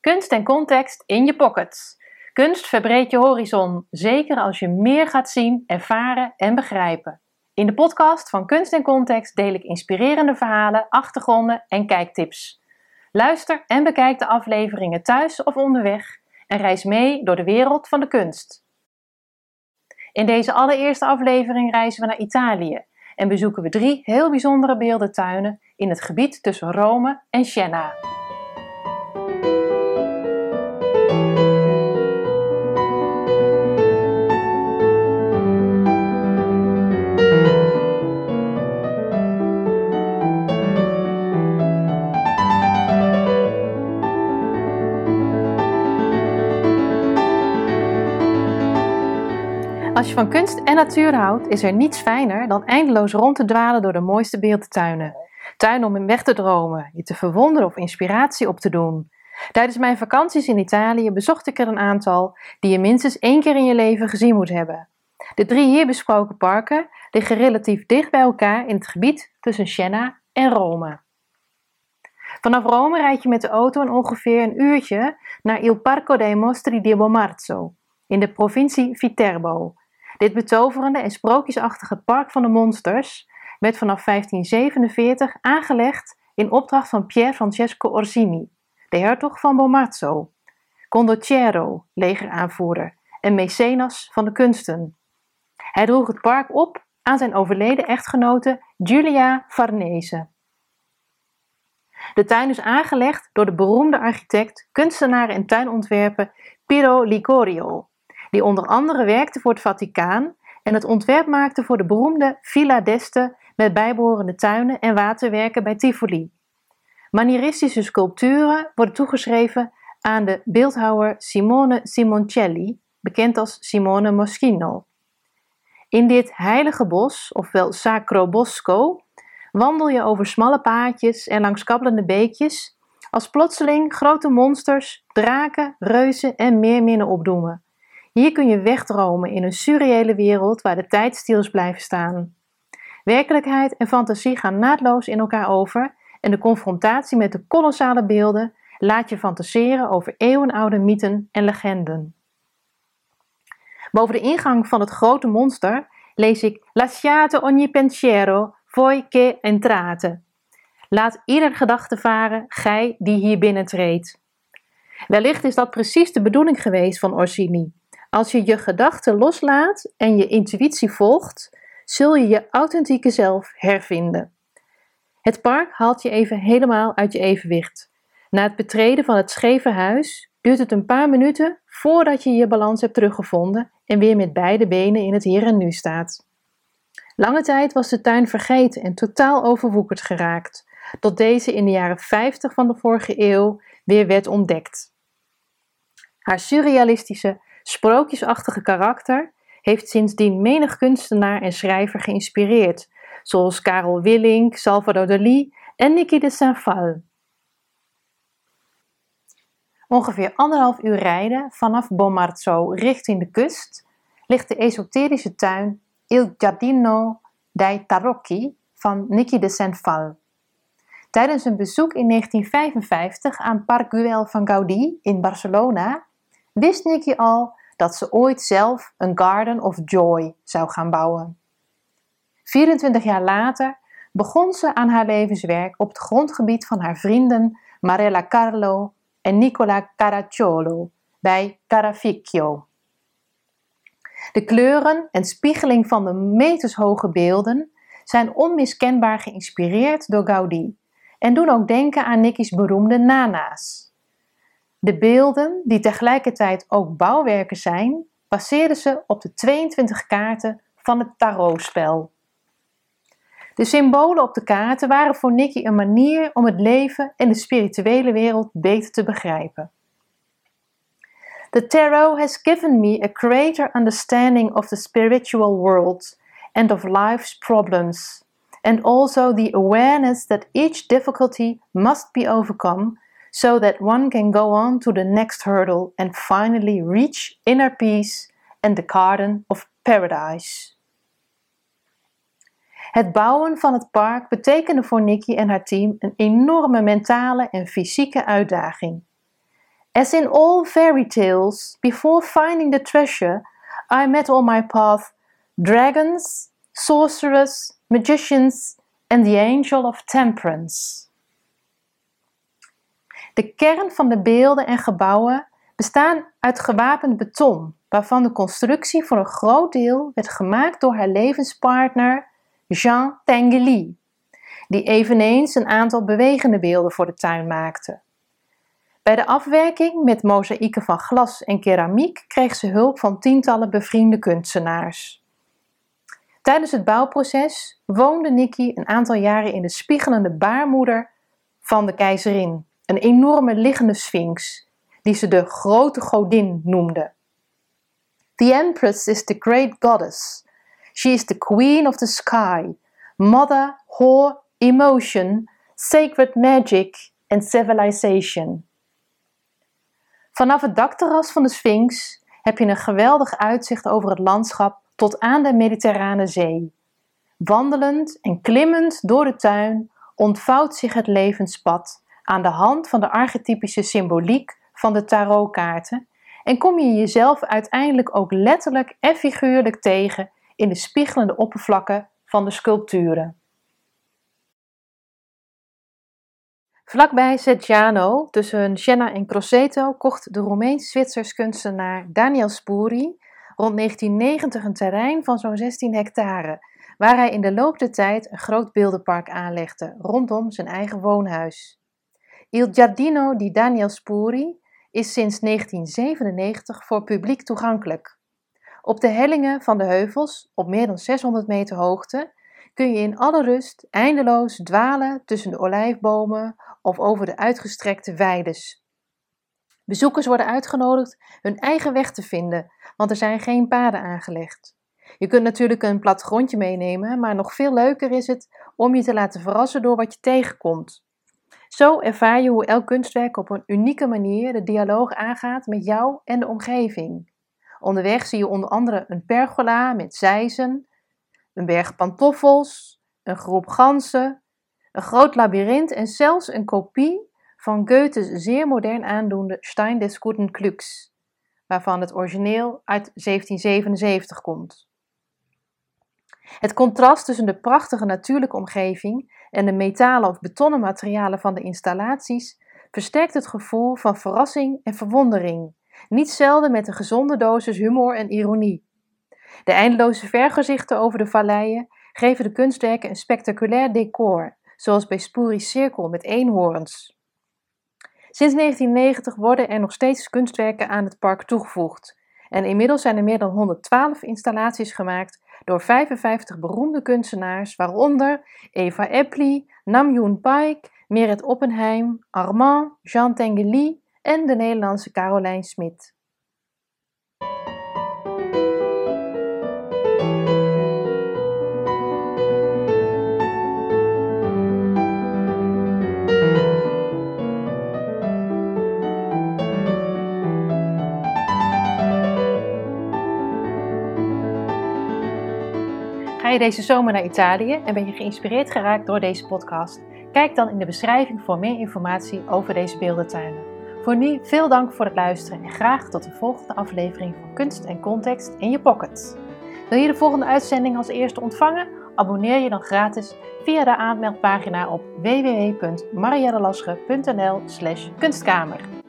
Kunst en context in je pocket. Kunst verbreedt je horizon, zeker als je meer gaat zien, ervaren en begrijpen. In de podcast van Kunst en Context deel ik inspirerende verhalen, achtergronden en kijktips. Luister en bekijk de afleveringen thuis of onderweg en reis mee door de wereld van de kunst. In deze allereerste aflevering reizen we naar Italië en bezoeken we drie heel bijzondere beeldentuinen in het gebied tussen Rome en Siena. Van kunst en natuur houdt, is er niets fijner dan eindeloos rond te dwalen door de mooiste beeldentuinen. Tuinen om in weg te dromen, je te verwonderen of inspiratie op te doen. Tijdens mijn vakanties in Italië bezocht ik er een aantal die je minstens één keer in je leven gezien moet hebben. De drie hier besproken parken liggen relatief dicht bij elkaar in het gebied tussen Siena en Rome. Vanaf Rome rijd je met de auto een ongeveer een uurtje naar Il Parco dei Mostri di Bomarzo in de provincie Viterbo, dit betoverende en sprookjesachtige park van de monsters werd vanaf 1547 aangelegd in opdracht van Pier Francesco Orsini, de hertog van Bomarzo, condottiero, legeraanvoerder en mecenas van de kunsten. Hij droeg het park op aan zijn overleden echtgenote Giulia Farnese. De tuin is aangelegd door de beroemde architect, kunstenaar en tuinontwerper Piero Licorio die onder andere werkte voor het Vaticaan en het ontwerp maakte voor de beroemde Villa d'Este met bijbehorende tuinen en waterwerken bij Tivoli. Manieristische sculpturen worden toegeschreven aan de beeldhouwer Simone Simoncelli, bekend als Simone Moschino. In dit heilige bos, ofwel Sacro Bosco, wandel je over smalle paadjes en langs kabbelende beekjes, als plotseling grote monsters, draken, reuzen en meerminnen opdoemen. Hier kun je wegdromen in een surreële wereld waar de tijd stil blijven staan. Werkelijkheid en fantasie gaan naadloos in elkaar over en de confrontatie met de kolossale beelden laat je fantaseren over eeuwenoude mythen en legenden. Boven de ingang van het grote monster lees ik Lasciate ogni pensiero voi che entrate. Laat ieder gedachte varen, gij die hier binnentreedt. Wellicht is dat precies de bedoeling geweest van Orsini. Als je je gedachten loslaat en je intuïtie volgt, zul je je authentieke zelf hervinden. Het park haalt je even helemaal uit je evenwicht. Na het betreden van het scheve huis duurt het een paar minuten voordat je je balans hebt teruggevonden en weer met beide benen in het hier en nu staat. Lange tijd was de tuin vergeten en totaal overwoekerd geraakt, tot deze in de jaren 50 van de vorige eeuw weer werd ontdekt. Haar surrealistische sprookjesachtige karakter heeft sindsdien menig kunstenaar en schrijver geïnspireerd, zoals Karel Willink, Salvador Dali en Niki de Saint-Phal. Ongeveer anderhalf uur rijden vanaf Bomarzo richting de kust ligt de esoterische tuin Il Giardino dei Tarocchi van Niki de Saint-Phal. Tijdens een bezoek in 1955 aan Park Güell van Gaudí in Barcelona wist Nikki al dat ze ooit zelf een Garden of Joy zou gaan bouwen. 24 jaar later begon ze aan haar levenswerk op het grondgebied van haar vrienden Marella Carlo en Nicola Caracciolo bij Caraficchio. De kleuren en spiegeling van de metershoge beelden zijn onmiskenbaar geïnspireerd door Gaudí en doen ook denken aan Nicky's beroemde Nana's. De beelden, die tegelijkertijd ook bouwwerken zijn, passeerden ze op de 22 kaarten van het tarotspel. De symbolen op de kaarten waren voor Nicky een manier om het leven en de spirituele wereld beter te begrijpen. The tarot has given me a greater understanding of the spiritual world and of life's problems, and also the awareness that each difficulty must be overcome so that one can go on to the next hurdle and finally reach inner peace and the garden of paradise. Het bouwen van het park betekende voor Nikki en haar team een enorme mentale en fysieke uitdaging. As in all fairy tales, before finding the treasure, I met on my path dragons, sorcerers, magicians and the angel of temperance. De kern van de beelden en gebouwen bestaan uit gewapend beton, waarvan de constructie voor een groot deel werd gemaakt door haar levenspartner Jean Tinguely, die eveneens een aantal bewegende beelden voor de tuin maakte. Bij de afwerking met mozaïeken van glas en keramiek kreeg ze hulp van tientallen bevriende kunstenaars. Tijdens het bouwproces woonde Nikki een aantal jaren in de spiegelende baarmoeder van de keizerin, een enorme liggende sphinx, die ze de grote godin noemde. The Empress is the great goddess. She is the queen of the sky, mother, whore, emotion, sacred magic and civilization. Vanaf het dakterras van de Sphinx heb je een geweldig uitzicht over het landschap tot aan de Mediterrane Zee. Wandelend en klimmend door de tuin ontvouwt zich het levenspad aan de hand van de archetypische symboliek van de tarotkaarten en kom je jezelf uiteindelijk ook letterlijk en figuurlijk tegen in de spiegelende oppervlakken van de sculpturen. Vlakbij Seggiano, tussen Siena en Grosseto, kocht de Roemeens-Zwitsers kunstenaar Daniel Spuri rond 1990 een terrein van zo'n 16 hectare, waar hij in de loop der tijd een groot beeldenpark aanlegde rondom zijn eigen woonhuis. Il Giardino di Daniel Spuri is sinds 1997 voor publiek toegankelijk. Op de hellingen van de heuvels, op meer dan 600 meter hoogte, kun je in alle rust eindeloos dwalen tussen de olijfbomen of over de uitgestrekte weides. Bezoekers worden uitgenodigd hun eigen weg te vinden, want er zijn geen paden aangelegd. Je kunt natuurlijk een plattegrondje meenemen, maar nog veel leuker is het om je te laten verrassen door wat je tegenkomt. Zo ervaar je hoe elk kunstwerk op een unieke manier de dialoog aangaat met jou en de omgeving. Onderweg zie je onder andere een pergola met zijzen, een berg pantoffels, een groep ganzen, een groot labyrint en zelfs een kopie van Goethe's zeer modern aandoende Stein des Guten Glücks, waarvan het origineel uit 1777 komt. Het contrast tussen de prachtige natuurlijke omgeving en de metalen of betonnen materialen van de installaties versterkt het gevoel van verrassing en verwondering, niet zelden met een gezonde dosis humor en ironie. De eindeloze vergezichten over de valleien geven de kunstwerken een spectaculair decor, zoals bij Spuri's Cirkel met eenhoorns. Sinds 1990 worden er nog steeds kunstwerken aan het park toegevoegd en inmiddels zijn er meer dan 112 installaties gemaakt door 55 beroemde kunstenaars, waaronder Eva Eppley, Namjoon Paik, Meret Oppenheim, Armand, Jean Tinguely en de Nederlandse Carolijn Smit. Ga je deze zomer naar Italië en ben je geïnspireerd geraakt door deze podcast? Kijk dan in de beschrijving voor meer informatie over deze beeldentuinen. Voor nu veel dank voor het luisteren en graag tot de volgende aflevering van Kunst en Context in je pocket. Wil je de volgende uitzending als eerste ontvangen? Abonneer je dan gratis via de aanmeldpagina op www.mariellelasche.nl/kunstkamer.